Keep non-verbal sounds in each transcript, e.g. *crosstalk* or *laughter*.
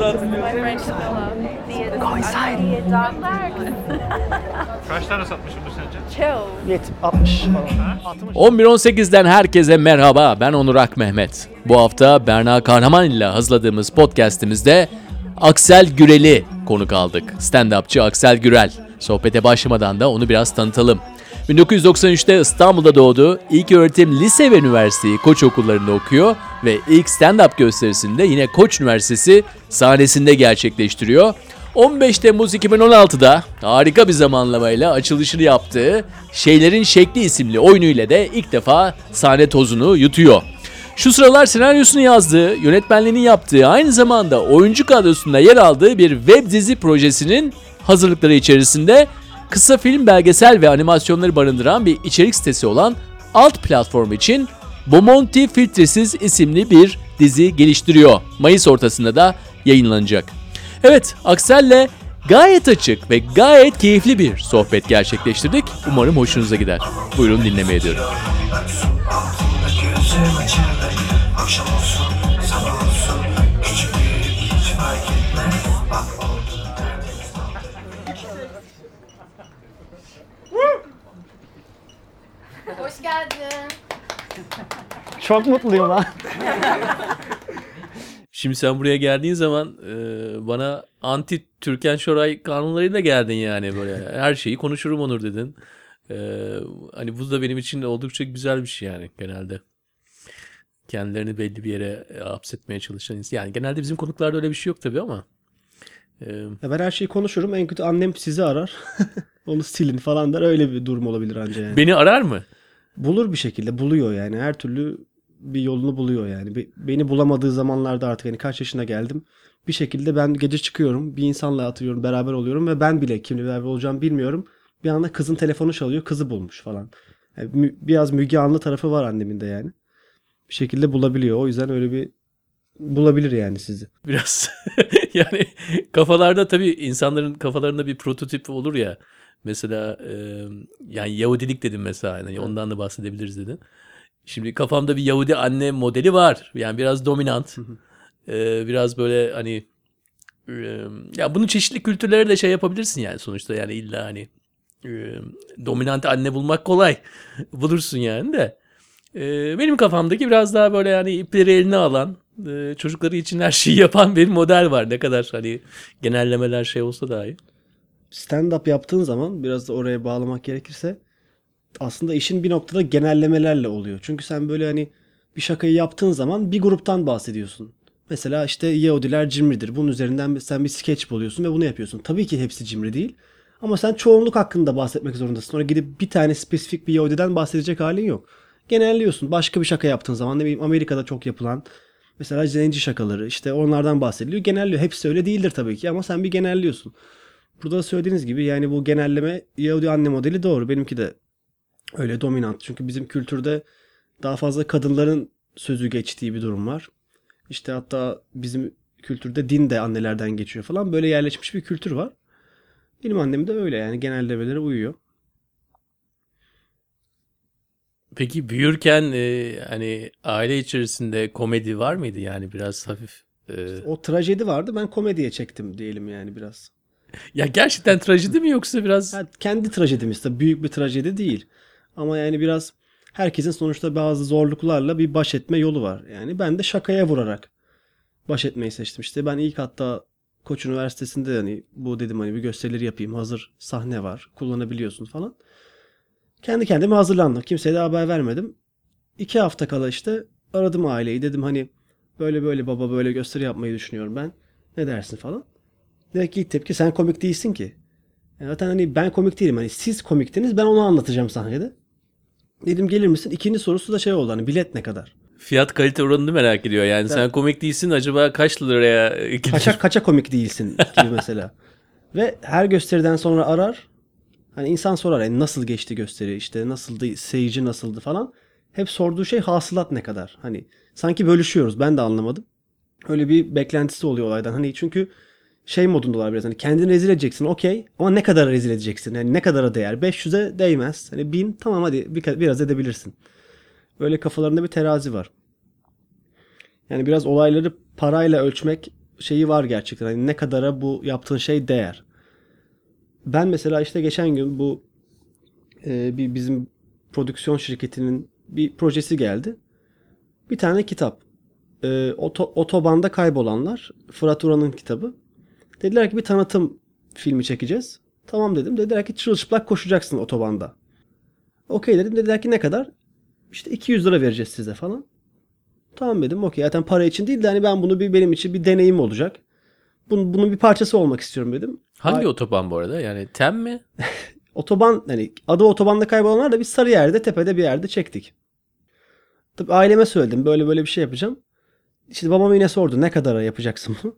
Yolumuzu hatırlıyoruz. Kaç tane satmışım bu sence? Chill. 70, 60 falan. 60. 11.18'den herkese merhaba. Ben Onur Ak Mehmet. Bu hafta Berna Kahraman ile hazırladığımız podcastimizde Aksel Gürel'i konuk aldık. Stand-upçı Aksel Gürel. Sohbete başlamadan da onu biraz tanıtalım. 1993'te İstanbul'da doğdu. İlk öğretim lise ve üniversiteyi Koç okullarında okuyor ve ilk stand-up gösterisinde yine Koç Üniversitesi sahnesinde gerçekleştiriyor. 15 Temmuz 2016'da harika bir zamanlamayla açılışını yaptığı Şeylerin Şekli isimli oyunuyla da ilk defa sahne tozunu yutuyor. Şu sıralar senaryosunu yazdığı, yönetmenliğini yaptığı, aynı zamanda oyuncu kadrosunda yer aldığı bir web dizi projesinin hazırlıkları içerisinde kısa film, belgesel ve animasyonları barındıran bir içerik sitesi olan Alt platform için Bomonti Filtresiz isimli bir dizi geliştiriyor. Mayıs ortasında da yayınlanacak. Evet, Aksel'le gayet açık ve gayet keyifli bir sohbet gerçekleştirdik. Umarım hoşunuza gider. Buyurun dinlemeye diyorum. Akşam olsun Çok mutluyum lan. Şimdi sen buraya geldiğin zaman e, bana anti Türkan Şoray kanunlarıyla geldin yani böyle. Her şeyi konuşurum Onur dedin. E, hani bu da benim için oldukça güzel bir şey yani genelde. Kendilerini belli bir yere e, hapsetmeye çalışan insan. Yani genelde bizim konuklarda öyle bir şey yok tabii ama. E, Ya ben her şeyi konuşurum. En kötü annem sizi arar. *laughs* Onu silin falan der. Öyle bir durum olabilir anca yani. beni arar mı? Bulur bir şekilde. Buluyor yani. Her türlü bir yolunu buluyor yani. Be- Beni bulamadığı zamanlarda artık hani kaç yaşına geldim. Bir şekilde ben gece çıkıyorum. Bir insanla atıyorum. Beraber oluyorum ve ben bile kimle beraber olacağımı bilmiyorum. Bir anda kızın telefonu çalıyor. Kızı bulmuş falan. Yani biraz Müge Anlı tarafı var annemin de yani. Bir şekilde bulabiliyor. O yüzden öyle bir bulabilir yani sizi. Biraz *laughs* yani kafalarda tabii insanların kafalarında bir prototip olur ya. Mesela e, yani Yahudilik dedim mesela hani ondan da bahsedebiliriz dedin. Şimdi kafamda bir Yahudi anne modeli var. Yani biraz dominant. E, biraz böyle hani e, ya bunu çeşitli kültürlere de şey yapabilirsin yani sonuçta yani illa hani e, dominant anne bulmak kolay. *laughs* Bulursun yani de. E, benim kafamdaki biraz daha böyle yani ipleri eline alan, e, çocukları için her şeyi yapan bir model var. Ne kadar hani genellemeler şey olsa dahi. stand-up yaptığın zaman biraz da oraya bağlamak gerekirse aslında işin bir noktada genellemelerle oluyor. Çünkü sen böyle hani bir şakayı yaptığın zaman bir gruptan bahsediyorsun. Mesela işte Yahudiler cimridir. Bunun üzerinden sen bir skeç buluyorsun ve bunu yapıyorsun. Tabii ki hepsi cimri değil. Ama sen çoğunluk hakkında bahsetmek zorundasın. Sonra gidip bir tane spesifik bir Yahudiden bahsedecek halin yok. Genelliyorsun. Başka bir şaka yaptığın zaman ne bileyim Amerika'da çok yapılan mesela zenci şakaları işte onlardan bahsediliyor. Genelliyor. Hepsi öyle değildir tabii ki ama sen bir genelliyorsun. Burada da söylediğiniz gibi yani bu genelleme Yahudi anne modeli doğru. Benimki de öyle dominant. Çünkü bizim kültürde daha fazla kadınların sözü geçtiği bir durum var. İşte hatta bizim kültürde din de annelerden geçiyor falan. Böyle yerleşmiş bir kültür var. Benim annem de öyle yani genellemelere uyuyor. Peki büyürken e, hani aile içerisinde komedi var mıydı yani biraz hafif? e, O trajedi vardı ben komediye çektim diyelim yani biraz. ya gerçekten trajedi mi yoksa biraz Ha, kendi trajedimiz de büyük bir trajedi değil. Ama yani biraz herkesin sonuçta bazı zorluklarla bir baş etme yolu var. Yani ben de şakaya vurarak baş etmeyi seçtim. İşte ben ilk hatta Koç Üniversitesi'nde hani bu dedim hani bir gösterileri yapayım. Hazır sahne var. Kullanabiliyorsun falan. Kendi kendime hazırlandım. Kimseye de haber vermedim. İki hafta kala işte aradım aileyi. Dedim hani böyle böyle baba böyle gösteri yapmayı düşünüyorum ben. Ne dersin falan. Direkt ilk tepki sen komik değilsin ki. Yani zaten hani ben komik değilim. Hani siz komiktiniz ben onu anlatacağım sahnede. Dedim gelir misin? İkinci sorusu da şey oldu hani bilet ne kadar? fiyat kalite oranını merak ediyor. Yani sen komik değilsin acaba kaç liraya gidiyor? Kaça kaça komik değilsin *laughs* gibi mesela. Ve her gösteriden sonra arar. Hani insan sorar yani nasıl geçti gösteri işte nasıldı seyirci nasıldı falan. Hep sorduğu şey hasılat ne kadar. Hani sanki bölüşüyoruz ben de anlamadım. Öyle bir beklentisi oluyor olaydan. Hani çünkü şey modundalar biraz hani kendini rezil edeceksin okey ama ne kadar rezil edeceksin? Yani ne kadara değer? 500'e değmez. Hani 1000 tamam hadi bir, biraz edebilirsin. Böyle kafalarında bir terazi var. Yani biraz olayları parayla ölçmek şeyi var gerçekten. Hani ne kadara bu yaptığın şey değer. Ben mesela işte geçen gün bu e, bir bizim prodüksiyon şirketinin bir projesi geldi. Bir tane kitap. E, oto, otobanda kaybolanlar. Fırat Uran'ın kitabı. Dediler ki bir tanıtım filmi çekeceğiz. Tamam dedim. Dediler ki çırılçıplak koşacaksın otobanda. Okey dedim. Dediler ki ne kadar? İşte 200 lira vereceğiz size falan. Tamam dedim. Okey. Zaten para için değil de hani ben bunu bir benim için bir deneyim olacak. Bunun, bunun bir parçası olmak istiyorum dedim. Hangi Ay- otoban bu arada? Yani TEM mi? *laughs* Otoban hani adı otobanda kaybolanlar da biz Sarıyer'de tepede bir yerde çektik. Tabii aileme söyledim böyle böyle bir şey yapacağım. İşte babam yine sordu ne kadara yapacaksın bunu?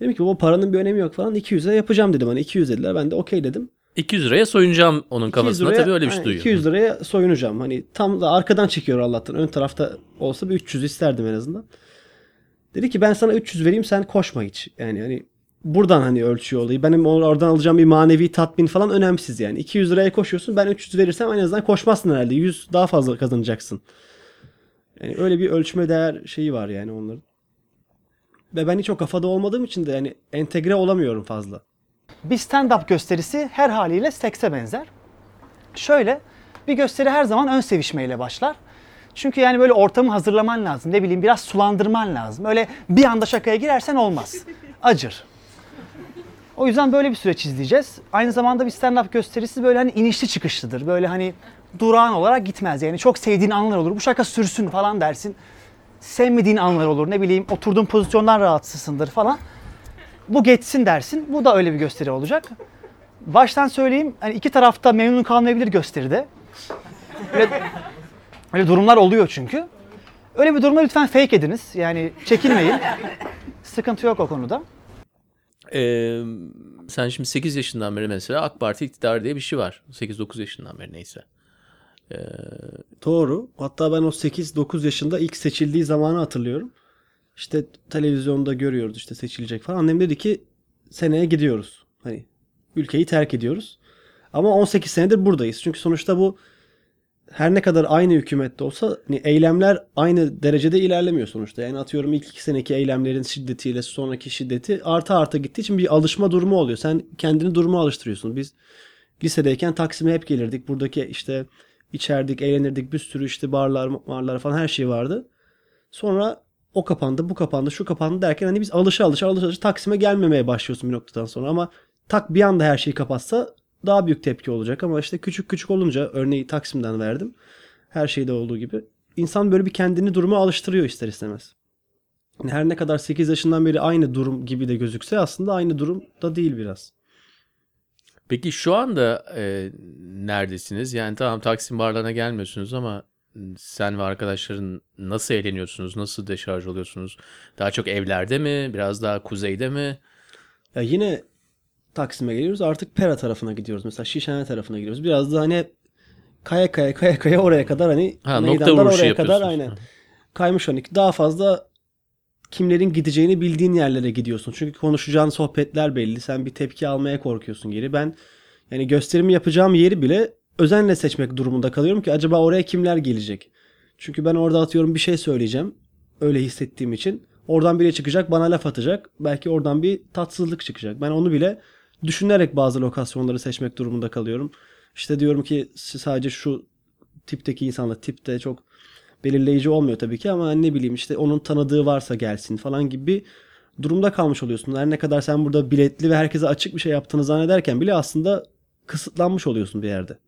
Dedim ki baba paranın bir önemi yok falan 200'e yapacağım dedim. Hani 200 dediler ben de okey dedim. 200 liraya soyunacağım onun 200 kafasına liraya- tabii öyle bir şey duyuyor. 200 liraya soyunacağım. Hani tam da arkadan çekiyor Allah'tan. Ön tarafta olsa bir 300 isterdim en azından. Dedi ki ben sana 300 vereyim sen koşma hiç. Yani hani buradan hani ölçüyor olayı. Benim oradan alacağım bir manevi tatmin falan önemsiz yani. 200 liraya koşuyorsun ben 300 verirsem en azından koşmazsın herhalde. 100 daha fazla kazanacaksın. Yani öyle bir ölçme değer şeyi var yani onların. Ve ben hiç o kafada olmadığım için de yani entegre olamıyorum fazla. Bir stand-up gösterisi her haliyle sekse benzer. Şöyle, bir gösteri her zaman ön sevişmeyle başlar. Çünkü yani böyle ortamı hazırlaman lazım. Ne bileyim biraz sulandırman lazım. Öyle bir anda şakaya girersen olmaz. Acır. O yüzden böyle bir süreç izleyeceğiz. Aynı zamanda bir stand-up gösterisi böyle hani inişli çıkışlıdır. Böyle hani durağan olarak gitmez. Yani çok sevdiğin anlar olur. Bu şaka sürsün falan dersin. Sevmediğin anlar olur. Ne bileyim oturduğun pozisyondan rahatsızsındır falan bu geçsin dersin. Bu da öyle bir gösteri olacak. Baştan söyleyeyim hani iki tarafta memnun kalmayabilir gösteride. Öyle, öyle durumlar oluyor çünkü. Öyle bir durumda lütfen fake ediniz. Yani çekinmeyin. Sıkıntı yok o konuda. Ee, sen şimdi 8 yaşından beri mesela AK Parti iktidar diye bir şey var. 8-9 yaşından beri neyse. Doğru. Hatta ben o 8-9 yaşında ilk seçildiği zamanı hatırlıyorum. İşte televizyonda görüyoruz işte seçilecek falan. Annem dedi ki seneye gidiyoruz. Hani ülkeyi terk ediyoruz. Ama 18 senedir buradayız. Çünkü sonuçta bu her ne kadar aynı hükümette olsa hani eylemler aynı derecede ilerlemiyor sonuçta. Yani atıyorum ilk iki seneki eylemlerin şiddetiyle sonraki şiddeti arta arta gittiği için bir alışma durumu oluyor. Sen kendini duruma alıştırıyorsun. Biz lisedeyken Taksim'e hep gelirdik. Buradaki işte içerdik, eğlenirdik. Bir sürü işte barlar, marlar falan her şey vardı. Sonra o kapandı, bu kapandı, şu kapandı derken hani biz alışa alışa alışa alışa Taksim'e gelmemeye başlıyorsun bir noktadan sonra. Ama tak bir anda her şeyi kapatsa daha büyük tepki olacak. Ama işte küçük küçük olunca örneği Taksim'den verdim. Her şeyde olduğu gibi. İnsan böyle bir kendini duruma alıştırıyor ister istemez. Her ne kadar 8 yaşından beri aynı durum gibi de gözükse aslında aynı durum da değil biraz. Peki şu anda e, neredesiniz? Yani tamam Taksim barlarına gelmiyorsunuz ama sen ve arkadaşların nasıl eğleniyorsunuz? Nasıl deşarj oluyorsunuz? Daha çok evlerde mi? Biraz daha kuzeyde mi? Ya yine Taksim'e geliyoruz. Artık Pera tarafına gidiyoruz. Mesela Şişhane tarafına gidiyoruz. Biraz da hani kaya kaya kaya kaya oraya kadar hani Ha, vuruşu oraya kadar aynen. Kaymış hani daha fazla kimlerin gideceğini bildiğin yerlere gidiyorsun. Çünkü konuşacağın sohbetler belli. Sen bir tepki almaya korkuyorsun geri. Ben yani gösterimi yapacağım yeri bile özenle seçmek durumunda kalıyorum ki acaba oraya kimler gelecek? Çünkü ben orada atıyorum bir şey söyleyeceğim. Öyle hissettiğim için. Oradan biri çıkacak bana laf atacak. Belki oradan bir tatsızlık çıkacak. Ben onu bile düşünerek bazı lokasyonları seçmek durumunda kalıyorum. İşte diyorum ki sadece şu tipteki insanlar tipte çok belirleyici olmuyor tabii ki ama ne bileyim işte onun tanıdığı varsa gelsin falan gibi bir durumda kalmış oluyorsun. Her ne kadar sen burada biletli ve herkese açık bir şey yaptığını zannederken bile aslında kısıtlanmış oluyorsun bir yerde.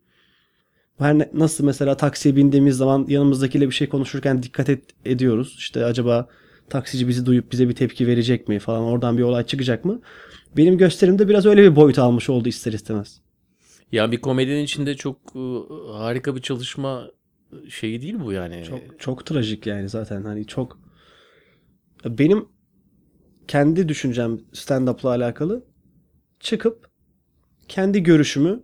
Her ne, nasıl mesela taksiye bindiğimiz zaman yanımızdakiyle bir şey konuşurken dikkat et, ediyoruz. İşte acaba taksici bizi duyup bize bir tepki verecek mi falan oradan bir olay çıkacak mı? Benim gösterimde biraz öyle bir boyut almış oldu ister istemez. Ya bir komedinin içinde çok e, harika bir çalışma şeyi değil bu yani. Çok çok trajik yani zaten hani çok benim kendi düşüncem stand-up'la alakalı çıkıp kendi görüşümü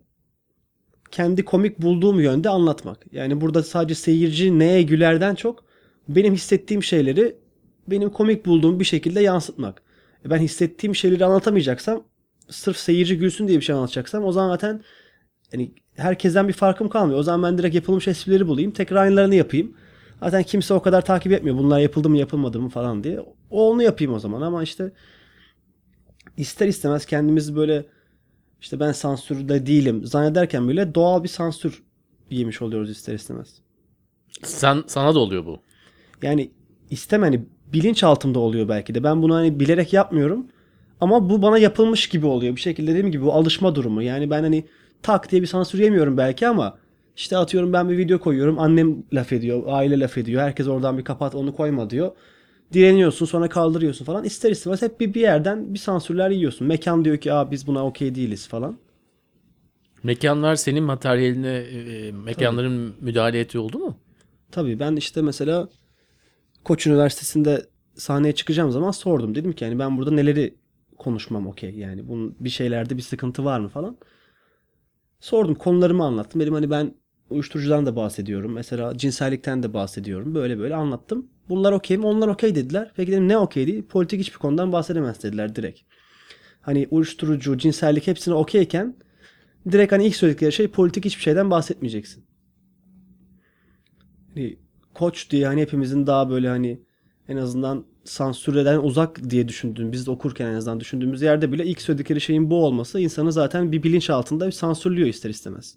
kendi komik bulduğum yönde anlatmak. Yani burada sadece seyirci neye gülerden çok benim hissettiğim şeyleri benim komik bulduğum bir şekilde yansıtmak. E Ben hissettiğim şeyleri anlatamayacaksam sırf seyirci gülsün diye bir şey anlatacaksam o zaman zaten yani herkesten bir farkım kalmıyor. O zaman ben direkt yapılmış esprileri bulayım. Tekrar aynılarını yapayım. Zaten kimse o kadar takip etmiyor. Bunlar yapıldı mı yapılmadı mı falan diye. O onu yapayım o zaman ama işte ister istemez kendimizi böyle işte ben sansürde değilim zannederken bile doğal bir sansür yemiş oluyoruz ister istemez. Sen sana da oluyor bu. Yani istem hani bilinçaltımda oluyor belki de. Ben bunu hani bilerek yapmıyorum. Ama bu bana yapılmış gibi oluyor. Bir şekilde dediğim gibi bu alışma durumu. Yani ben hani tak diye bir sansür yemiyorum belki ama işte atıyorum ben bir video koyuyorum. Annem laf ediyor, aile laf ediyor. Herkes oradan bir kapat onu koyma diyor. Direniyorsun sonra kaldırıyorsun falan. İster istemez hep bir, bir yerden bir sansürler yiyorsun. Mekan diyor ki Aa, biz buna okey değiliz falan. Mekanlar senin materyaline, e, mekanların müdahale ettiği oldu mu? Tabii ben işte mesela Koç Üniversitesi'nde sahneye çıkacağım zaman sordum. Dedim ki yani ben burada neleri konuşmam okey. Yani bunun bir şeylerde bir sıkıntı var mı falan. Sordum konularımı anlattım. Dedim hani ben uyuşturucudan da bahsediyorum. Mesela cinsellikten de bahsediyorum. Böyle böyle anlattım. Bunlar okey mi? Onlar okey dediler. Peki dedim ne okey değil? Politik hiçbir konudan bahsedemez dediler direkt. Hani uyuşturucu, cinsellik hepsine okeyken direkt hani ilk söyledikleri şey politik hiçbir şeyden bahsetmeyeceksin. Hani koç diye hani hepimizin daha böyle hani en azından sansürden uzak diye düşündüğüm, biz de okurken en azından düşündüğümüz yerde bile ilk söyledikleri şeyin bu olması insanı zaten bir bilinç altında bir sansürlüyor ister istemez.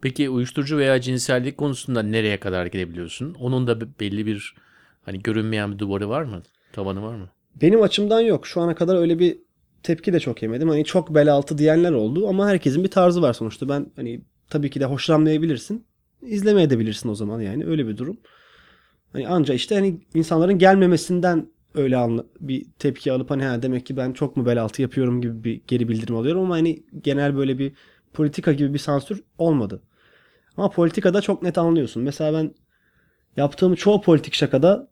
Peki uyuşturucu veya cinsellik konusunda nereye kadar gidebiliyorsun? Onun da be- belli bir hani görünmeyen bir duvarı var mı? Tavanı var mı? Benim açımdan yok. Şu ana kadar öyle bir tepki de çok yemedim. Hani çok bel altı diyenler oldu ama herkesin bir tarzı var sonuçta. Ben hani tabii ki de hoşlanmayabilirsin. İzlemeye de bilirsin o zaman yani öyle bir durum. Hani anca işte hani insanların gelmemesinden öyle anla, bir tepki alıp hani ha demek ki ben çok mu bel altı yapıyorum gibi bir geri bildirim alıyorum ama hani genel böyle bir politika gibi bir sansür olmadı. Ama politikada çok net anlıyorsun. Mesela ben yaptığım çoğu politik şakada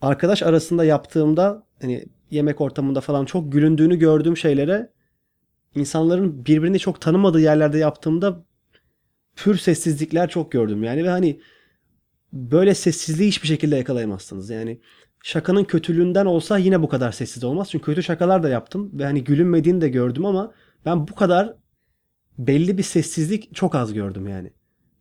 arkadaş arasında yaptığımda hani yemek ortamında falan çok gülündüğünü gördüğüm şeylere insanların birbirini çok tanımadığı yerlerde yaptığımda pür sessizlikler çok gördüm yani ve hani böyle sessizliği hiçbir şekilde yakalayamazsınız. Yani şakanın kötülüğünden olsa yine bu kadar sessiz olmaz. Çünkü kötü şakalar da yaptım ve hani gülünmediğini de gördüm ama ben bu kadar belli bir sessizlik çok az gördüm yani.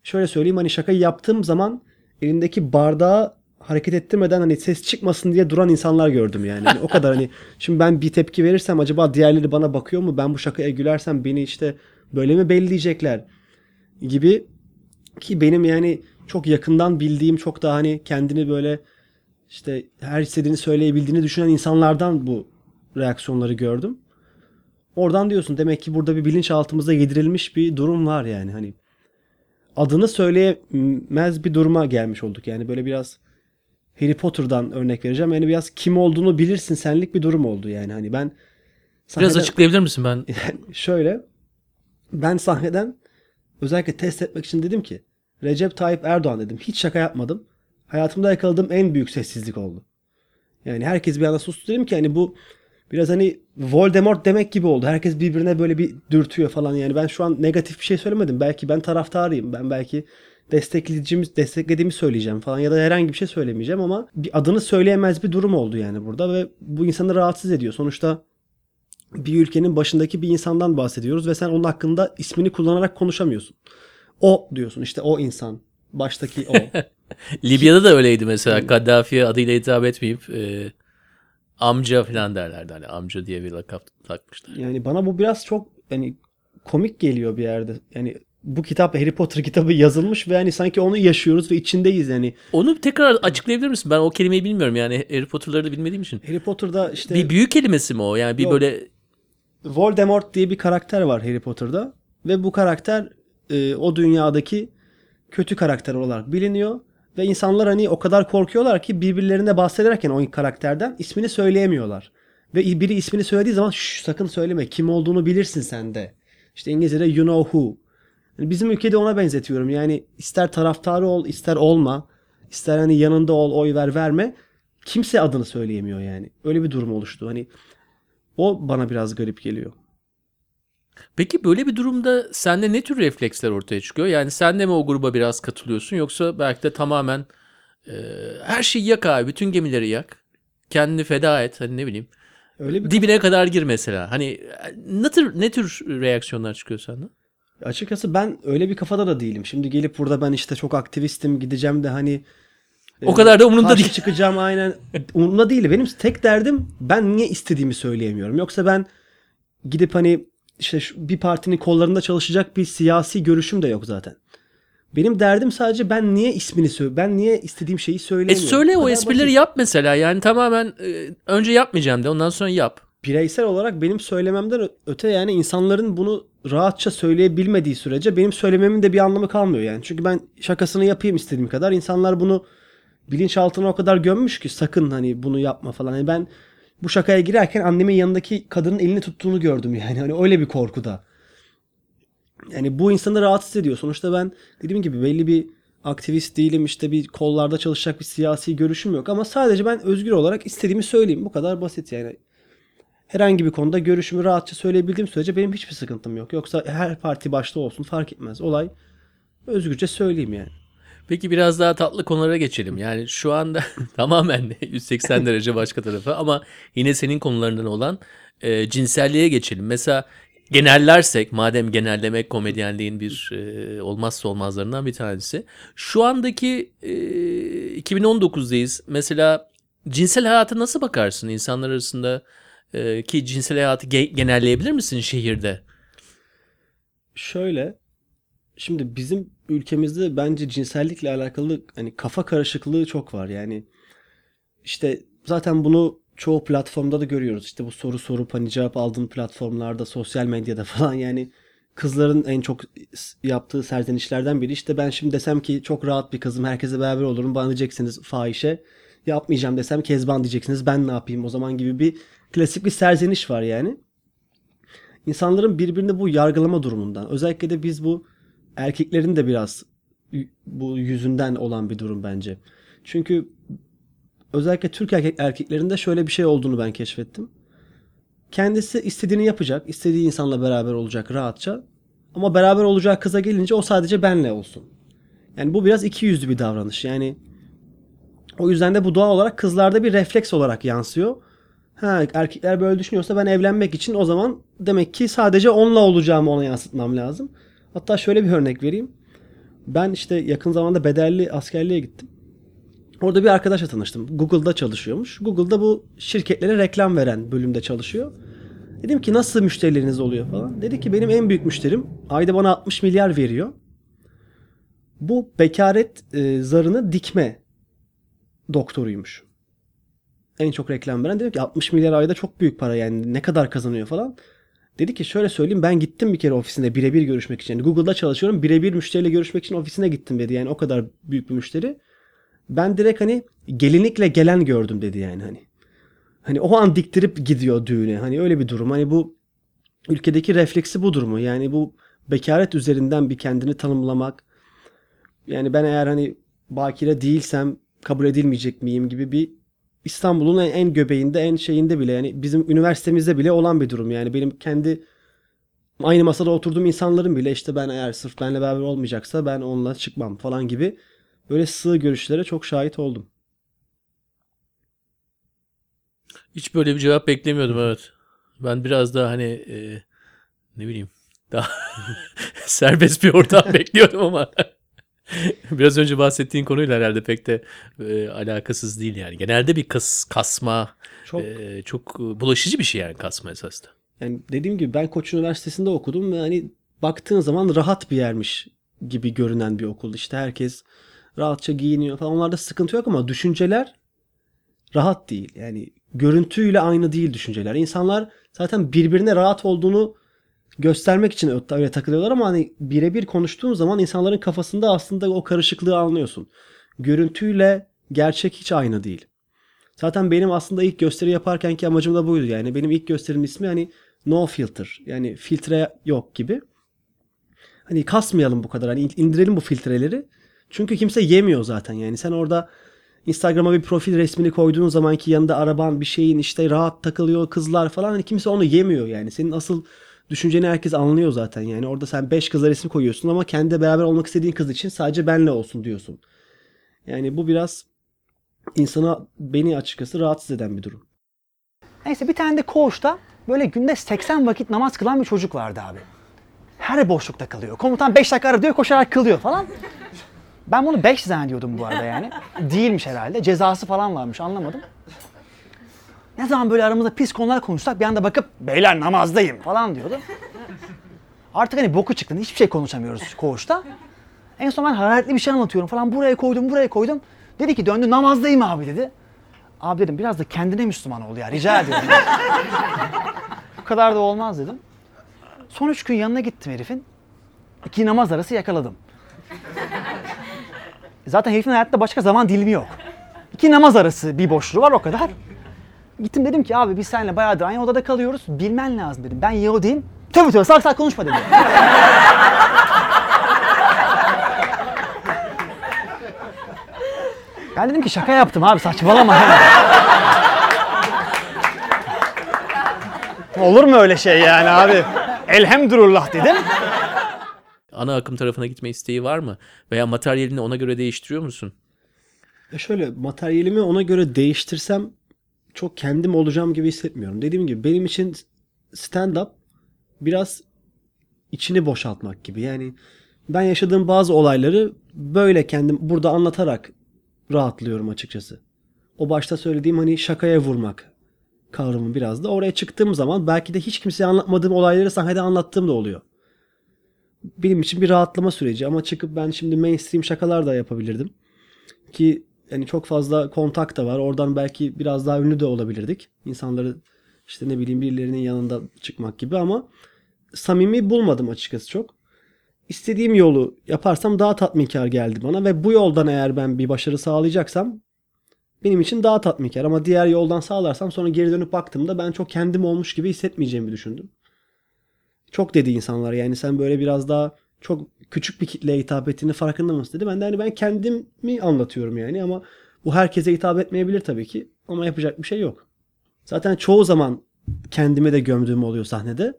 Şöyle söyleyeyim hani şakayı yaptığım zaman elindeki bardağı hareket ettirmeden hani ses çıkmasın diye duran insanlar gördüm yani. Hani o kadar hani *laughs* şimdi ben bir tepki verirsem acaba diğerleri bana bakıyor mu? Ben bu şakaya gülersem beni işte böyle mi belleyecekler gibi ki benim yani çok yakından bildiğim çok daha hani kendini böyle işte her istediğini söyleyebildiğini düşünen insanlardan bu reaksiyonları gördüm. Oradan diyorsun demek ki burada bir bilinçaltımıza yedirilmiş bir durum var yani hani adını söyleyemez bir duruma gelmiş olduk. Yani böyle biraz Harry Potter'dan örnek vereceğim. Yani biraz kim olduğunu bilirsin senlik bir durum oldu yani. Hani ben Biraz sahneden- açıklayabilir misin ben? *laughs* şöyle ben sahneden özellikle test etmek için dedim ki Recep Tayyip Erdoğan dedim. Hiç şaka yapmadım. Hayatımda yakaladığım en büyük sessizlik oldu. Yani herkes bir anda sustu dedim ki hani bu biraz hani Voldemort demek gibi oldu. Herkes birbirine böyle bir dürtüyor falan. Yani ben şu an negatif bir şey söylemedim. Belki ben taraftarıyım. Ben belki destekleyicimiz desteklediğimi söyleyeceğim falan ya da herhangi bir şey söylemeyeceğim ama bir adını söyleyemez bir durum oldu yani burada ve bu insanı rahatsız ediyor. Sonuçta bir ülkenin başındaki bir insandan bahsediyoruz ve sen onun hakkında ismini kullanarak konuşamıyorsun. O diyorsun işte o insan. Baştaki o. *laughs* Libya'da da öyleydi mesela. Kaddafi'ye adıyla hitap etmeyip e, amca falan derlerdi. Hani amca diye bir lakap takmışlar. yani bana bu biraz çok hani komik geliyor bir yerde. Yani bu kitap Harry Potter kitabı yazılmış ve hani sanki onu yaşıyoruz ve içindeyiz yani. Onu tekrar açıklayabilir misin? Ben o kelimeyi bilmiyorum yani Harry Potter'ları da bilmediğim için. Harry Potter'da işte Bir büyük kelimesi mi o? Yani bir Yok. böyle Voldemort diye bir karakter var Harry Potter'da ve bu karakter e, o dünyadaki kötü karakter olarak biliniyor ve insanlar hani o kadar korkuyorlar ki birbirlerine bahsederken o karakterden ismini söyleyemiyorlar. Ve biri ismini söylediği zaman Şş, sakın söyleme kim olduğunu bilirsin sen de. İşte İngilizce'de you know who. Yani bizim ülkede ona benzetiyorum. Yani ister taraftarı ol ister olma. ister hani yanında ol oy ver verme. Kimse adını söyleyemiyor yani. Öyle bir durum oluştu. Hani o bana biraz garip geliyor. Peki böyle bir durumda sende ne tür refleksler ortaya çıkıyor? Yani sen de mi o gruba biraz katılıyorsun yoksa belki de tamamen e, her şeyi yak abi, bütün gemileri yak. Kendini feda et, hani ne bileyim. Öyle bir Dibine kadar gir mesela. Hani ne tür ne tür reaksiyonlar çıkıyor senden? Açıkçası ben öyle bir kafada da değilim. Şimdi gelip burada ben işte çok aktivistim gideceğim de hani O kadar da umurunda karşı değil. çıkacağım aynen. Umurumda değil. Benim tek derdim ben niye istediğimi söyleyemiyorum. Yoksa ben gidip hani işte bir partinin kollarında çalışacak bir siyasi görüşüm de yok zaten. Benim derdim sadece ben niye ismini söyle, ben niye istediğim şeyi E söyleyemiyorum. söyle Bu o kadar esprileri basit. yap mesela. Yani tamamen e, önce yapmayacağım de ondan sonra yap. Bireysel olarak benim söylememden öte yani insanların bunu rahatça söyleyebilmediği sürece benim söylememin de bir anlamı kalmıyor yani. Çünkü ben şakasını yapayım istediğim kadar. İnsanlar bunu bilinçaltına o kadar gömmüş ki sakın hani bunu yapma falan. Yani ben bu şakaya girerken annemin yanındaki kadının elini tuttuğunu gördüm yani. Hani öyle bir korkuda. Yani bu insanı rahatsız ediyor. Sonuçta ben dediğim gibi belli bir aktivist değilim. işte bir kollarda çalışacak bir siyasi görüşüm yok. Ama sadece ben özgür olarak istediğimi söyleyeyim. Bu kadar basit yani. Herhangi bir konuda görüşümü rahatça söyleyebildiğim sürece benim hiçbir sıkıntım yok. Yoksa her parti başta olsun fark etmez. Olay özgürce söyleyeyim yani. Peki biraz daha tatlı konulara geçelim. Yani şu anda *laughs* tamamen *laughs* 180 derece başka tarafa ama yine senin konularından olan e, cinselliğe geçelim. Mesela genellersek madem genellemek komedyenliğin bir e, olmazsa olmazlarından bir tanesi. Şu andaki e, 2019'dayız. Mesela cinsel hayata nasıl bakarsın insanlar arasında e, ki cinsel hayatı ge- genelleyebilir misin şehirde? Şöyle şimdi bizim ülkemizde bence cinsellikle alakalı hani kafa karışıklığı çok var. Yani işte zaten bunu çoğu platformda da görüyoruz. İşte bu soru sorup hani cevap aldığın platformlarda, sosyal medyada *laughs* falan yani kızların en çok yaptığı serzenişlerden biri. İşte ben şimdi desem ki çok rahat bir kızım, herkese beraber olurum. Bana diyeceksiniz fahişe. Yapmayacağım desem Kezban diyeceksiniz. Ben ne yapayım o zaman gibi bir klasik bir serzeniş var yani. İnsanların birbirini bu yargılama durumundan. Özellikle de biz bu erkeklerin de biraz bu yüzünden olan bir durum bence. Çünkü özellikle Türk erkek erkeklerinde şöyle bir şey olduğunu ben keşfettim. Kendisi istediğini yapacak, istediği insanla beraber olacak rahatça. Ama beraber olacağı kıza gelince o sadece benle olsun. Yani bu biraz iki yüzlü bir davranış. Yani o yüzden de bu doğal olarak kızlarda bir refleks olarak yansıyor. Ha erkekler böyle düşünüyorsa ben evlenmek için o zaman demek ki sadece onunla olacağımı ona yansıtmam lazım. Hatta şöyle bir örnek vereyim. Ben işte yakın zamanda bedelli askerliğe gittim. Orada bir arkadaşla tanıştım. Google'da çalışıyormuş. Google'da bu şirketlere reklam veren bölümde çalışıyor. Dedim ki nasıl müşterileriniz oluyor falan. Dedi ki benim en büyük müşterim ayda bana 60 milyar veriyor. Bu bekaret e, zarını dikme doktoruymuş. En çok reklam veren. Dedim ki 60 milyar ayda çok büyük para yani ne kadar kazanıyor falan. Dedi ki şöyle söyleyeyim ben gittim bir kere ofisinde birebir görüşmek için. Google'da çalışıyorum birebir müşteriyle görüşmek için ofisine gittim dedi. Yani o kadar büyük bir müşteri. Ben direkt hani gelinlikle gelen gördüm dedi yani hani. Hani o an diktirip gidiyor düğüne. Hani öyle bir durum. Hani bu ülkedeki refleksi bu durumu. Yani bu bekaret üzerinden bir kendini tanımlamak. Yani ben eğer hani bakire değilsem kabul edilmeyecek miyim gibi bir İstanbul'un en, en göbeğinde en şeyinde bile yani bizim üniversitemizde bile olan bir durum. Yani benim kendi aynı masada oturduğum insanların bile işte ben eğer sırf benle beraber olmayacaksa ben onunla çıkmam falan gibi böyle sığ görüşlere çok şahit oldum. Hiç böyle bir cevap beklemiyordum evet. Ben biraz daha hani e, ne bileyim daha *laughs* serbest bir ortam *laughs* bekliyordum ama *laughs* biraz önce bahsettiğin konuyla herhalde pek de e, alakasız değil yani. Genelde bir kas, kasma Çok e, çok bulaşıcı bir şey yani kasma esasında. yani dediğim gibi ben Koç Üniversitesi'nde okudum ve hani baktığın zaman rahat bir yermiş gibi görünen bir okul. İşte herkes rahatça giyiniyor falan. Onlarda sıkıntı yok ama düşünceler rahat değil. Yani görüntüyle aynı değil düşünceler. İnsanlar zaten birbirine rahat olduğunu göstermek için öyle takılıyorlar ama hani birebir konuştuğun zaman insanların kafasında aslında o karışıklığı anlıyorsun. Görüntüyle gerçek hiç aynı değil. Zaten benim aslında ilk gösteri yaparkenki amacım da buydu. Yani benim ilk gösterimin ismi hani no filter. Yani filtre yok gibi. Hani kasmayalım bu kadar. Hani indirelim bu filtreleri. Çünkü kimse yemiyor zaten yani. Sen orada Instagram'a bir profil resmini koyduğun zamanki yanında araban bir şeyin işte rahat takılıyor kızlar falan hani kimse onu yemiyor yani. Senin asıl düşünceni herkes anlıyor zaten yani. Orada sen 5 kızla resim koyuyorsun ama kendi beraber olmak istediğin kız için sadece benle olsun diyorsun. Yani bu biraz insana beni açıkçası rahatsız eden bir durum. Neyse bir tane de koğuşta böyle günde 80 vakit namaz kılan bir çocuk vardı abi. Her boşlukta kılıyor. Komutan 5 dakika ara diyor koşarak kılıyor falan. Ben bunu 5 zannediyordum bu arada yani. Değilmiş herhalde. Cezası falan varmış anlamadım. Ne zaman böyle aramızda pis konular konuşsak bir anda bakıp beyler namazdayım falan diyordu. Artık hani boku çıktı. Hiçbir şey konuşamıyoruz koğuşta. En son ben hararetli bir şey anlatıyorum falan. Buraya koydum, buraya koydum. Dedi ki döndü namazdayım abi dedi. Abi dedim biraz da kendine Müslüman ol ya rica ediyorum. Bu kadar da olmaz dedim. Son üç gün yanına gittim herifin. İki namaz arası yakaladım. Zaten herifin hayatta başka zaman dilimi yok. İki namaz arası bir boşluğu var o kadar. Gittim dedim ki abi biz seninle bayağıdır aynı odada kalıyoruz. Bilmen lazım dedim. Ben Yahudiyim. Tövbe tövbe salak salak konuşma dedi. *laughs* ben dedim ki şaka yaptım abi saçmalama. *laughs* Olur mu öyle şey yani abi? Elhamdülillah dedim. Ana akım tarafına gitme isteği var mı? Veya materyalini ona göre değiştiriyor musun? Ya şöyle materyalimi ona göre değiştirsem çok kendim olacağım gibi hissetmiyorum. Dediğim gibi benim için stand-up biraz içini boşaltmak gibi. Yani ben yaşadığım bazı olayları böyle kendim burada anlatarak rahatlıyorum açıkçası. O başta söylediğim hani şakaya vurmak kavramı biraz da oraya çıktığım zaman belki de hiç kimseye anlatmadığım olayları sahnede anlattığım da oluyor. Benim için bir rahatlama süreci ama çıkıp ben şimdi mainstream şakalar da yapabilirdim. Ki yani çok fazla kontak da var. Oradan belki biraz daha ünlü de olabilirdik. İnsanları işte ne bileyim birilerinin yanında çıkmak gibi ama samimi bulmadım açıkçası çok. İstediğim yolu yaparsam daha tatminkar geldi bana ve bu yoldan eğer ben bir başarı sağlayacaksam benim için daha tatminkar ama diğer yoldan sağlarsam sonra geri dönüp baktığımda ben çok kendim olmuş gibi hissetmeyeceğimi düşündüm. Çok dedi insanlar yani sen böyle biraz daha çok küçük bir kitleye hitap ettiğini farkında mısın dedi. Ben de hani ben kendimi anlatıyorum yani ama bu herkese hitap etmeyebilir tabii ki ama yapacak bir şey yok. Zaten çoğu zaman kendime de gömdüğüm oluyor sahnede.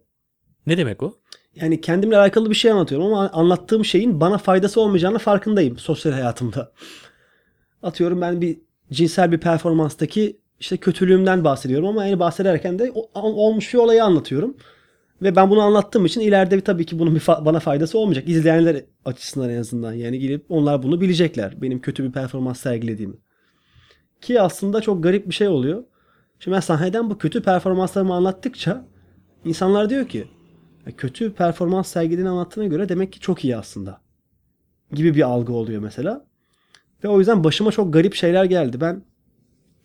Ne demek o? Yani kendimle alakalı bir şey anlatıyorum ama anlattığım şeyin bana faydası olmayacağını farkındayım sosyal hayatımda. Atıyorum ben bir cinsel bir performanstaki işte kötülüğümden bahsediyorum ama yani bahsederken de olmuş bir olayı anlatıyorum. Ve ben bunu anlattığım için ileride tabii ki bunun bir fa- bana faydası olmayacak. İzleyenler açısından en azından. Yani gelip onlar bunu bilecekler. Benim kötü bir performans sergilediğimi. Ki aslında çok garip bir şey oluyor. Şimdi ben sahneden bu kötü performanslarımı anlattıkça insanlar diyor ki "Ya kötü performans sergilediğini anlattığına göre demek ki çok iyi aslında. Gibi bir algı oluyor mesela. Ve o yüzden başıma çok garip şeyler geldi. Ben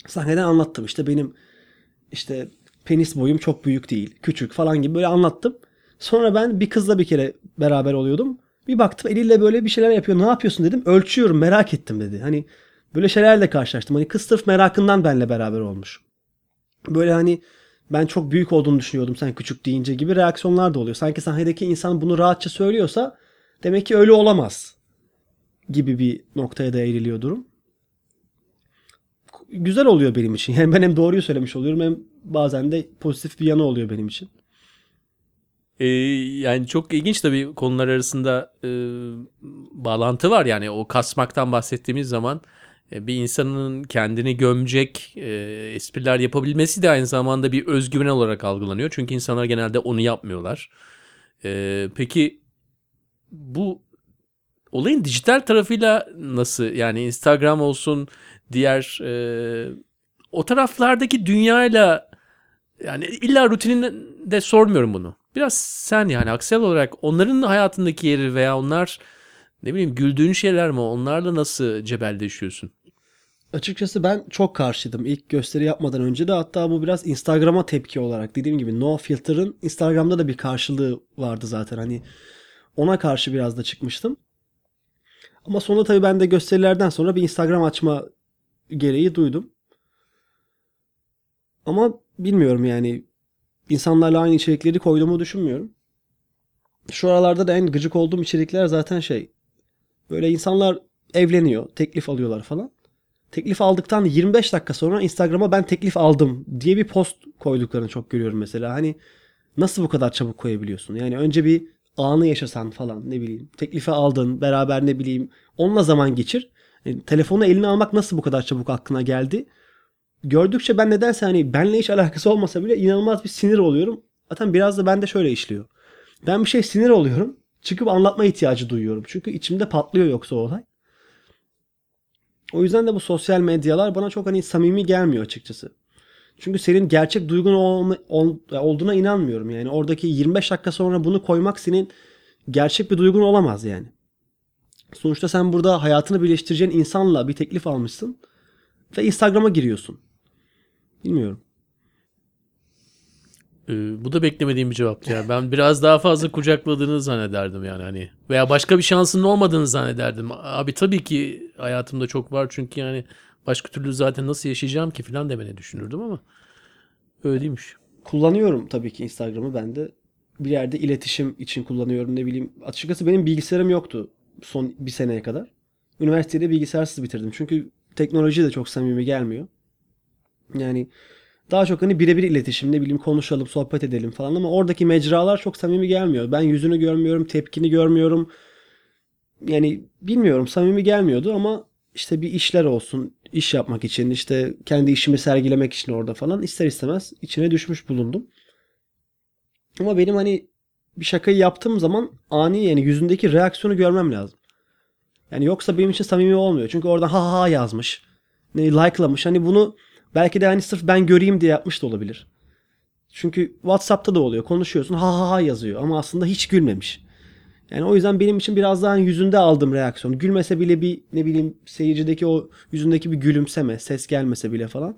sahneden anlattım. İşte benim işte penis boyum çok büyük değil, küçük falan gibi böyle anlattım. Sonra ben bir kızla bir kere beraber oluyordum. Bir baktım eliyle böyle bir şeyler yapıyor. Ne yapıyorsun dedim. Ölçüyorum merak ettim dedi. Hani böyle şeylerle karşılaştım. Hani kız sırf merakından benimle beraber olmuş. Böyle hani ben çok büyük olduğunu düşünüyordum sen küçük deyince gibi reaksiyonlar da oluyor. Sanki sahnedeki insan bunu rahatça söylüyorsa demek ki öyle olamaz gibi bir noktaya da eğriliyor durum. Güzel oluyor benim için. Yani ben hem doğruyu söylemiş oluyorum hem bazen de pozitif bir yanı oluyor benim için. Ee, yani çok ilginç tabii konular arasında e, bağlantı var. Yani o kasmaktan bahsettiğimiz zaman e, bir insanın kendini gömecek e, espriler yapabilmesi de aynı zamanda bir özgüven olarak algılanıyor. Çünkü insanlar genelde onu yapmıyorlar. E, peki bu olayın dijital tarafıyla nasıl? Yani Instagram olsun, diğer e, o taraflardaki dünyayla yani illa rutininde sormuyorum bunu. Biraz sen yani aksel olarak onların hayatındaki yeri veya onlar ne bileyim güldüğün şeyler mi? Onlarla nasıl cebelleşiyorsun? Açıkçası ben çok karşıydım. İlk gösteri yapmadan önce de hatta bu biraz Instagram'a tepki olarak. Dediğim gibi No Filter'ın Instagram'da da bir karşılığı vardı zaten. Hani ona karşı biraz da çıkmıştım. Ama sonra tabii ben de gösterilerden sonra bir Instagram açma gereği duydum. Ama bilmiyorum yani insanlarla aynı içerikleri koyduğumu düşünmüyorum. Şu aralarda da en gıcık olduğum içerikler zaten şey. Böyle insanlar evleniyor, teklif alıyorlar falan. Teklif aldıktan 25 dakika sonra Instagram'a ben teklif aldım diye bir post koyduklarını çok görüyorum mesela. Hani nasıl bu kadar çabuk koyabiliyorsun? Yani önce bir anı yaşasan falan ne bileyim. Teklifi aldın, beraber ne bileyim onunla zaman geçir. E, telefonu eline almak nasıl bu kadar çabuk aklına geldi? Gördükçe ben nedense hani benle hiç alakası olmasa bile inanılmaz bir sinir oluyorum. Zaten biraz da bende şöyle işliyor. Ben bir şey sinir oluyorum. Çıkıp anlatma ihtiyacı duyuyorum. Çünkü içimde patlıyor yoksa olay. O yüzden de bu sosyal medyalar bana çok hani samimi gelmiyor açıkçası. Çünkü senin gerçek duygun olma- ol- olduğuna inanmıyorum yani. Oradaki 25 dakika sonra bunu koymak senin gerçek bir duygun olamaz yani. Sonuçta sen burada hayatını birleştireceğin insanla bir teklif almışsın ve Instagram'a giriyorsun. Bilmiyorum. Ee, bu da beklemediğim bir cevaptı ya. Ben biraz daha fazla kucakladığını zannederdim yani hani. Veya başka bir şansının olmadığını zannederdim. Abi tabii ki hayatımda çok var çünkü yani başka türlü zaten nasıl yaşayacağım ki falan demeni düşünürdüm ama öyle değilmiş. Kullanıyorum tabii ki Instagram'ı ben de. Bir yerde iletişim için kullanıyorum ne bileyim. Açıkçası benim bilgisayarım yoktu son bir seneye kadar. Üniversitede bilgisayarsız bitirdim. Çünkü teknoloji de çok samimi gelmiyor. Yani daha çok hani birebir iletişim ne bileyim konuşalım, sohbet edelim falan ama oradaki mecralar çok samimi gelmiyor. Ben yüzünü görmüyorum, tepkini görmüyorum. Yani bilmiyorum samimi gelmiyordu ama işte bir işler olsun, iş yapmak için, işte kendi işimi sergilemek için orada falan ister istemez içine düşmüş bulundum. Ama benim hani bir şakayı yaptığım zaman ani yani yüzündeki reaksiyonu görmem lazım. Yani yoksa benim için samimi olmuyor. Çünkü oradan ha ha yazmış. Ne like'lamış. Hani bunu belki de hani sırf ben göreyim diye yapmış da olabilir. Çünkü WhatsApp'ta da oluyor. Konuşuyorsun ha ha ha yazıyor ama aslında hiç gülmemiş. Yani o yüzden benim için biraz daha hani yüzünde aldığım reaksiyon. Gülmese bile bir ne bileyim seyircideki o yüzündeki bir gülümseme, ses gelmese bile falan.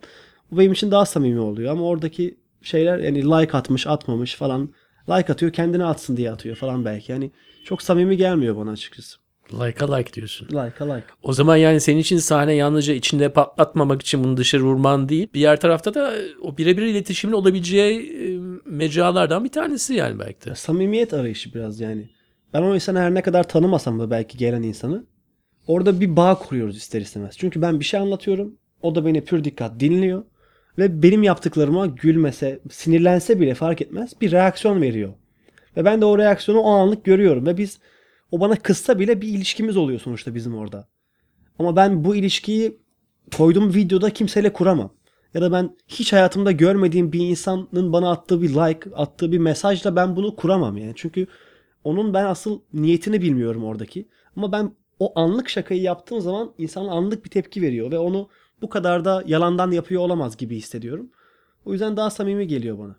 Bu benim için daha samimi oluyor ama oradaki şeyler yani like atmış, atmamış falan. Like atıyor kendine atsın diye atıyor falan belki. Yani çok samimi gelmiyor bana açıkçası. Like'a like diyorsun. Like'a like. O zaman yani senin için sahne yalnızca içinde patlatmamak için bunu dışarı vurman değil. Bir diğer tarafta da o birebir iletişimin olabileceği e, mecralardan bir tanesi yani belki de. Ya, samimiyet arayışı biraz yani. Ben o insanı her ne kadar tanımasam da belki gelen insanı orada bir bağ kuruyoruz ister istemez. Çünkü ben bir şey anlatıyorum. O da beni pür dikkat dinliyor. Ve benim yaptıklarıma gülmese, sinirlense bile fark etmez bir reaksiyon veriyor. Ve ben de o reaksiyonu o anlık görüyorum. Ve biz o bana kızsa bile bir ilişkimiz oluyor sonuçta bizim orada. Ama ben bu ilişkiyi koyduğum videoda kimseyle kuramam. Ya da ben hiç hayatımda görmediğim bir insanın bana attığı bir like, attığı bir mesajla ben bunu kuramam yani. Çünkü onun ben asıl niyetini bilmiyorum oradaki. Ama ben o anlık şakayı yaptığım zaman insan anlık bir tepki veriyor ve onu bu kadar da yalandan yapıyor olamaz gibi hissediyorum. O yüzden daha samimi geliyor bana.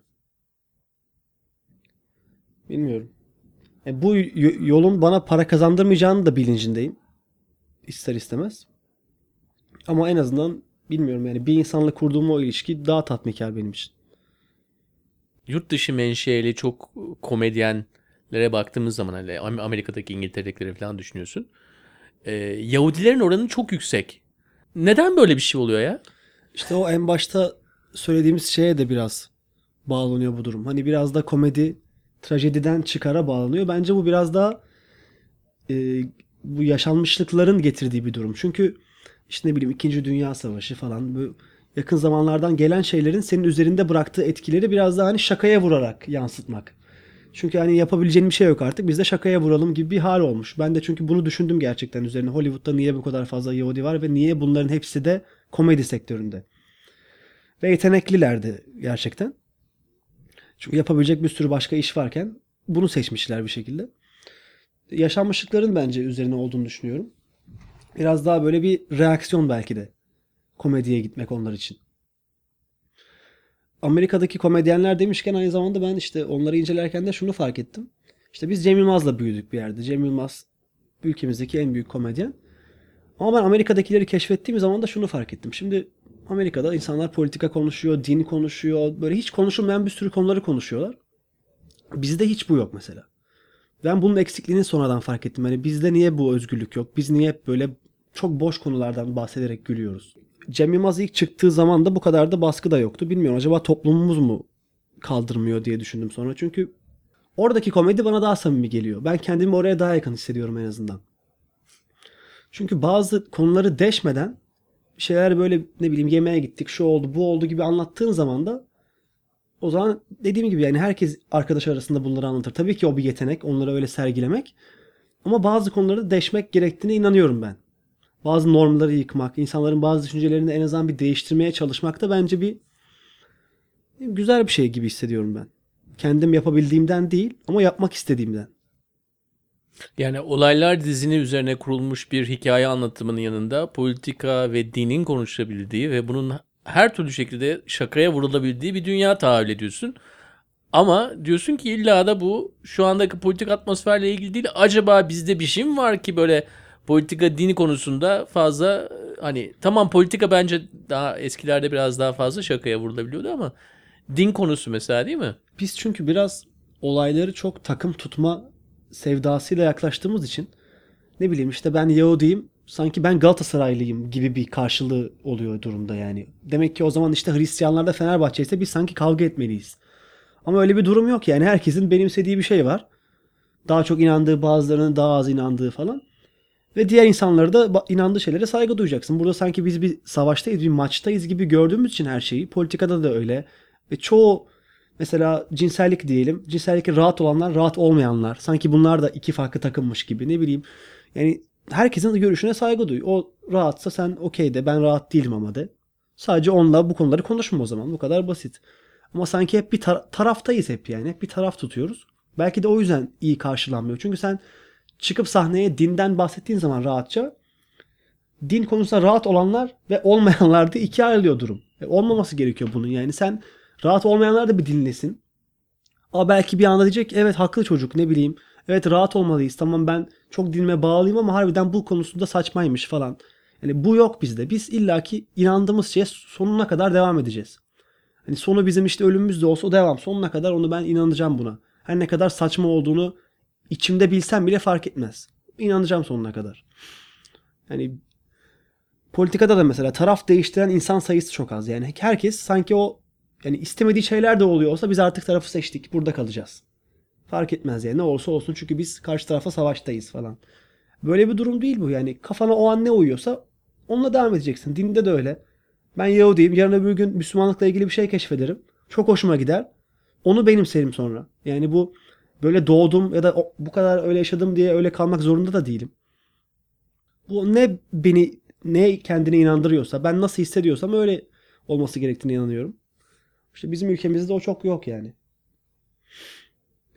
Bilmiyorum. E, bu yolun bana para kazandırmayacağını da bilincindeyim. İster istemez. Ama en azından bilmiyorum yani bir insanla kurduğum o ilişki daha tatminkar benim için. Yurt dışı menşeli çok komedyenlere baktığımız zaman hani Am- Amerika'daki İngiltere'dekileri falan düşünüyorsun. Ee, Yahudilerin oranı çok yüksek. Neden böyle bir şey oluyor ya? İşte o en başta söylediğimiz şeye de biraz bağlanıyor bu durum. Hani biraz da komedi trajediden çıkara bağlanıyor. Bence bu biraz daha e, bu yaşanmışlıkların getirdiği bir durum. Çünkü işte ne bileyim 2. Dünya Savaşı falan bu yakın zamanlardan gelen şeylerin senin üzerinde bıraktığı etkileri biraz daha hani şakaya vurarak yansıtmak. Çünkü hani yapabileceğin bir şey yok artık. Biz de şakaya vuralım gibi bir hal olmuş. Ben de çünkü bunu düşündüm gerçekten üzerine. Hollywood'da niye bu kadar fazla Yahudi var ve niye bunların hepsi de komedi sektöründe. Ve yeteneklilerdi gerçekten. Çünkü yapabilecek bir sürü başka iş varken bunu seçmişler bir şekilde. Yaşanmışlıkların bence üzerine olduğunu düşünüyorum. Biraz daha böyle bir reaksiyon belki de komediye gitmek onlar için. Amerika'daki komedyenler demişken aynı zamanda ben işte onları incelerken de şunu fark ettim. İşte biz Cem Yılmaz'la büyüdük bir yerde. Cem Yılmaz ülkemizdeki en büyük komedyen. Ama ben Amerika'dakileri keşfettiğim zaman da şunu fark ettim. Şimdi Amerika'da insanlar politika konuşuyor, din konuşuyor. Böyle hiç konuşulmayan bir sürü konuları konuşuyorlar. Bizde hiç bu yok mesela. Ben bunun eksikliğini sonradan fark ettim. Hani bizde niye bu özgürlük yok? Biz niye hep böyle çok boş konulardan bahsederek gülüyoruz? Cem Yılmaz ilk çıktığı zaman da bu kadar da baskı da yoktu. Bilmiyorum acaba toplumumuz mu kaldırmıyor diye düşündüm sonra. Çünkü oradaki komedi bana daha samimi geliyor. Ben kendimi oraya daha yakın hissediyorum en azından. Çünkü bazı konuları deşmeden şeyler böyle ne bileyim yemeğe gittik şu oldu bu oldu gibi anlattığın zaman da o zaman dediğim gibi yani herkes arkadaş arasında bunları anlatır. Tabii ki o bir yetenek onları öyle sergilemek. Ama bazı konuları deşmek gerektiğine inanıyorum ben. Bazı normları yıkmak, insanların bazı düşüncelerini en azından bir değiştirmeye çalışmak da bence bir güzel bir şey gibi hissediyorum ben. Kendim yapabildiğimden değil ama yapmak istediğimden. Yani olaylar dizini üzerine kurulmuş bir hikaye anlatımının yanında politika ve dinin konuşabildiği ve bunun her türlü şekilde şakaya vurulabildiği bir dünya tahayyül ediyorsun. Ama diyorsun ki illa da bu şu andaki politik atmosferle ilgili değil. Acaba bizde bir şey mi var ki böyle politika dini konusunda fazla hani tamam politika bence daha eskilerde biraz daha fazla şakaya vurulabiliyordu ama din konusu mesela değil mi? Biz çünkü biraz olayları çok takım tutma sevdasıyla yaklaştığımız için ne bileyim işte ben Yahudiyim sanki ben Galatasaraylıyım gibi bir karşılığı oluyor durumda yani. Demek ki o zaman işte Hristiyanlar da Fenerbahçe ise biz sanki kavga etmeliyiz. Ama öyle bir durum yok yani herkesin benimsediği bir şey var. Daha çok inandığı bazılarının daha az inandığı falan. Ve diğer insanları da inandığı şeylere saygı duyacaksın. Burada sanki biz bir savaştayız, bir maçtayız gibi gördüğümüz için her şeyi. Politikada da öyle. Ve çoğu mesela cinsellik diyelim. Cinsellikte rahat olanlar, rahat olmayanlar. Sanki bunlar da iki farklı takımmış gibi. Ne bileyim. Yani herkesin görüşüne saygı duy. O rahatsa sen okey de ben rahat değilim ama de. Sadece onunla bu konuları konuşma o zaman. Bu kadar basit. Ama sanki hep bir tar- taraftayız hep yani. Hep bir taraf tutuyoruz. Belki de o yüzden iyi karşılanmıyor. Çünkü sen çıkıp sahneye dinden bahsettiğin zaman rahatça din konusunda rahat olanlar ve olmayanlar da ikiye ayrılıyor durum. E, olmaması gerekiyor bunun. Yani sen rahat olmayanlar da bir dinlesin. Ama belki bir anda diyecek evet haklı çocuk ne bileyim. Evet rahat olmalıyız. Tamam ben çok dinime bağlıyım ama harbiden bu konusunda saçmaymış falan. Yani bu yok bizde. Biz illaki inandığımız şeye sonuna kadar devam edeceğiz. Hani sonu bizim işte ölümümüz de olsa o devam. Sonuna kadar onu ben inanacağım buna. Her ne kadar saçma olduğunu içimde bilsem bile fark etmez. İnanacağım sonuna kadar. Yani politikada da mesela taraf değiştiren insan sayısı çok az. Yani herkes sanki o yani istemediği şeyler de oluyor olsa biz artık tarafı seçtik. Burada kalacağız. Fark etmez yani ne olursa olsun çünkü biz karşı tarafa savaştayız falan. Böyle bir durum değil bu yani. Kafana o an ne uyuyorsa onunla devam edeceksin. Dinde de öyle. Ben Yahudiyim. Yarın öbür gün Müslümanlıkla ilgili bir şey keşfederim. Çok hoşuma gider. Onu benimserim sonra. Yani bu böyle doğdum ya da bu kadar öyle yaşadım diye öyle kalmak zorunda da değilim. Bu ne beni ne kendine inandırıyorsa ben nasıl hissediyorsam öyle olması gerektiğine inanıyorum. İşte bizim ülkemizde o çok yok yani.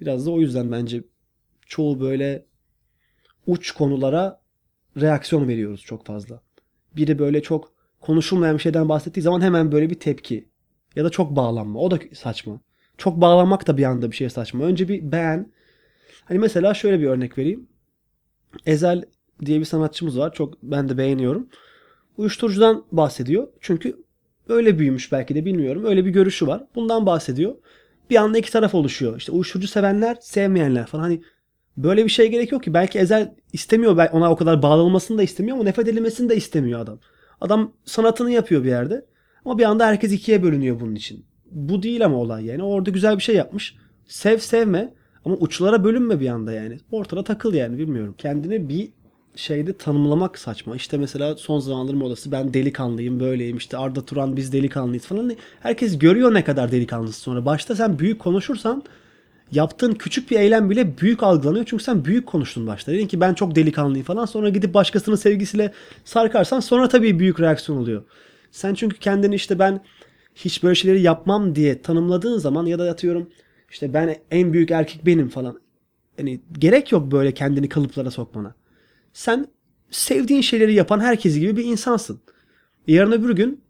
Biraz da o yüzden bence çoğu böyle uç konulara reaksiyon veriyoruz çok fazla. Biri böyle çok konuşulmayan bir şeyden bahsettiği zaman hemen böyle bir tepki. Ya da çok bağlanma. O da saçma. Çok bağlanmak da bir anda bir şeye saçma. Önce bir beğen. Hani mesela şöyle bir örnek vereyim. Ezel diye bir sanatçımız var. Çok ben de beğeniyorum. Uyuşturucudan bahsediyor. Çünkü öyle büyümüş belki de bilmiyorum. Öyle bir görüşü var. Bundan bahsediyor. Bir anda iki taraf oluşuyor. İşte uyuşturucu sevenler, sevmeyenler falan. Hani böyle bir şey gerek yok ki. Belki Ezel istemiyor. Ona o kadar bağlanılmasını da istemiyor ama nefret edilmesini de istemiyor adam. Adam sanatını yapıyor bir yerde. Ama bir anda herkes ikiye bölünüyor bunun için. Bu değil ama olay yani. Orada güzel bir şey yapmış. Sev sevme ama uçlara bölünme bir anda yani. Ortada takıl yani bilmiyorum. Kendini bir şeyde tanımlamak saçma. İşte mesela son zamanların modası ben delikanlıyım böyleyim işte Arda Turan biz delikanlıyız falan. Herkes görüyor ne kadar delikanlısın sonra. Başta sen büyük konuşursan yaptığın küçük bir eylem bile büyük algılanıyor. Çünkü sen büyük konuştun başta. Dedin ki ben çok delikanlıyım falan. Sonra gidip başkasının sevgisiyle sarkarsan sonra tabii büyük reaksiyon oluyor. Sen çünkü kendini işte ben hiç böyle şeyleri yapmam diye tanımladığın zaman ya da atıyorum işte ben en büyük erkek benim falan. Yani gerek yok böyle kendini kalıplara sokmana. Sen sevdiğin şeyleri yapan herkes gibi bir insansın. Yarın öbür gün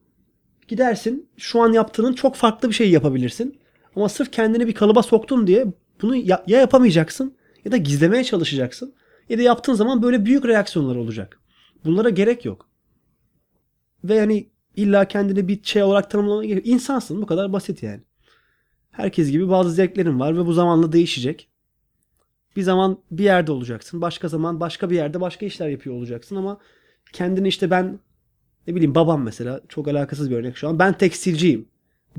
gidersin şu an yaptığının çok farklı bir şey yapabilirsin. Ama sırf kendini bir kalıba soktun diye bunu ya, ya yapamayacaksın ya da gizlemeye çalışacaksın. Ya da yaptığın zaman böyle büyük reaksiyonlar olacak. Bunlara gerek yok. Ve yani illa kendini bir şey olarak tanımlamaya gerek İnsansın bu kadar basit yani. Herkes gibi bazı zevklerin var ve bu zamanla değişecek. Bir zaman bir yerde olacaksın. Başka zaman başka bir yerde başka işler yapıyor olacaksın ama kendini işte ben ne bileyim babam mesela çok alakasız bir örnek şu an. Ben tekstilciyim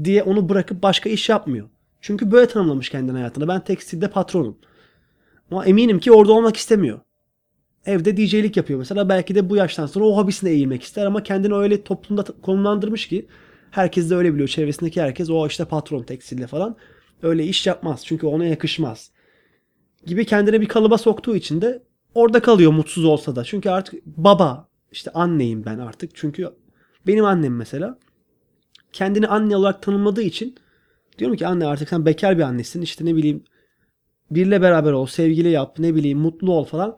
diye onu bırakıp başka iş yapmıyor. Çünkü böyle tanımlamış kendini hayatında. Ben tekstilde patronum. Ama eminim ki orada olmak istemiyor. Evde DJ'lik yapıyor mesela. Belki de bu yaştan sonra o hobisine eğilmek ister ama kendini öyle toplumda konumlandırmış ki herkes de öyle biliyor. Çevresindeki herkes o işte patron tekstilde falan öyle iş yapmaz. Çünkü ona yakışmaz. Gibi kendine bir kalıba soktuğu için de orada kalıyor mutsuz olsa da. Çünkü artık baba işte anneyim ben artık. Çünkü benim annem mesela kendini anne olarak tanımladığı için diyorum ki anne artık sen bekar bir annesin işte ne bileyim Birle beraber ol, sevgili yap, ne bileyim mutlu ol falan.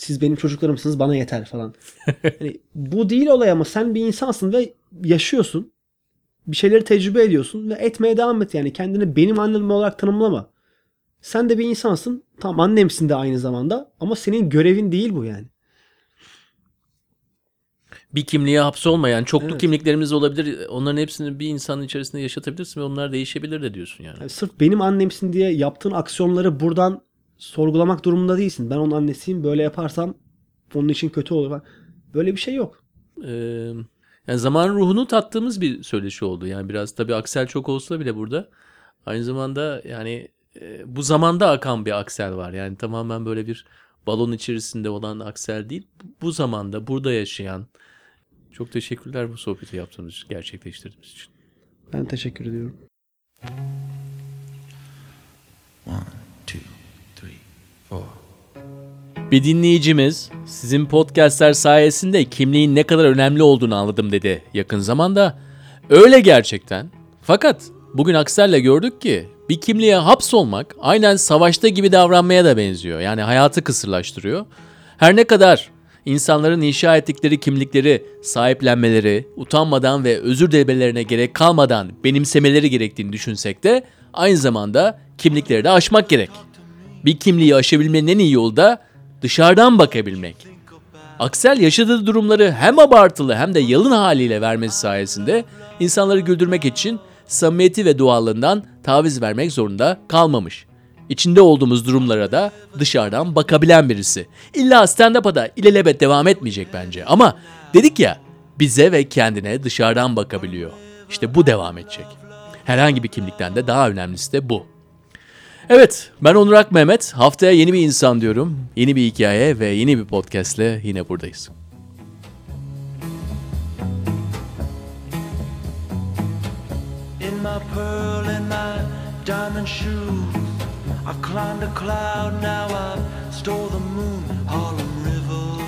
Siz benim çocuklarımsınız bana yeter falan. hani bu değil olay ama sen bir insansın ve yaşıyorsun. Bir şeyleri tecrübe ediyorsun ve etmeye devam et yani. Kendini benim annem olarak tanımlama. Sen de bir insansın. Tamam annemsin de aynı zamanda ama senin görevin değil bu yani. Bir kimliğe hapsolmayan çoklu Evet. kimliklerimiz olabilir. Onların hepsini bir insanın içerisinde yaşatabilirsin ve onlar değişebilir de diyorsun yani. Yani sırf benim annemsin diye yaptığın aksiyonları buradan sorgulamak durumunda değilsin. Ben onun annesiyim. Böyle yaparsam onun için kötü olur. Böyle bir şey yok. Ee, yani zaman ruhunu tattığımız bir söyleşi oldu. Yani biraz tabii aksel çok olsa bile burada. Aynı zamanda yani e, bu zamanda akan bir aksel var. Yani tamamen böyle bir balon içerisinde olan aksel değil. Bu zamanda burada yaşayan. Çok teşekkürler bu sohbeti yaptığınız için, gerçekleştirdiğiniz için. Ben teşekkür ediyorum. One, two, three, four. Bir dinleyicimiz sizin podcastler sayesinde kimliğin ne kadar önemli olduğunu anladım dedi yakın zamanda. Öyle gerçekten. Fakat bugün Aksel'le gördük ki bir kimliğe hapsolmak aynen savaşta gibi davranmaya da benziyor. Yani hayatı kısırlaştırıyor. Her ne kadar insanların inşa ettikleri kimlikleri sahiplenmeleri, utanmadan ve özür dilemelerine gerek kalmadan benimsemeleri gerektiğini düşünsek de aynı zamanda kimlikleri de aşmak gerek. Bir kimliği aşabilmenin en iyi yolu da dışarıdan bakabilmek. Aksel yaşadığı durumları hem abartılı hem de yalın haliyle vermesi sayesinde insanları güldürmek için samimiyeti ve doğallığından taviz vermek zorunda kalmamış. İçinde olduğumuz durumlara da dışarıdan bakabilen birisi. İlla stand-up'a da ilelebet devam etmeyecek bence. Ama dedik ya bize ve kendine dışarıdan bakabiliyor. İşte bu devam edecek. Herhangi bir kimlikten de daha önemlisi de bu. Evet, ben Onur Ak Mehmet. Haftaya yeni bir insan diyorum. Yeni bir hikaye ve yeni bir podcastle yine buradayız. In my pearl and my diamond shoes, I climbed a cloud, now I stole the moon, Harlem River.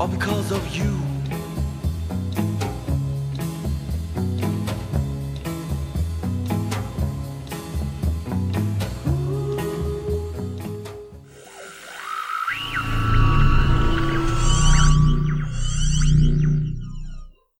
All because of you,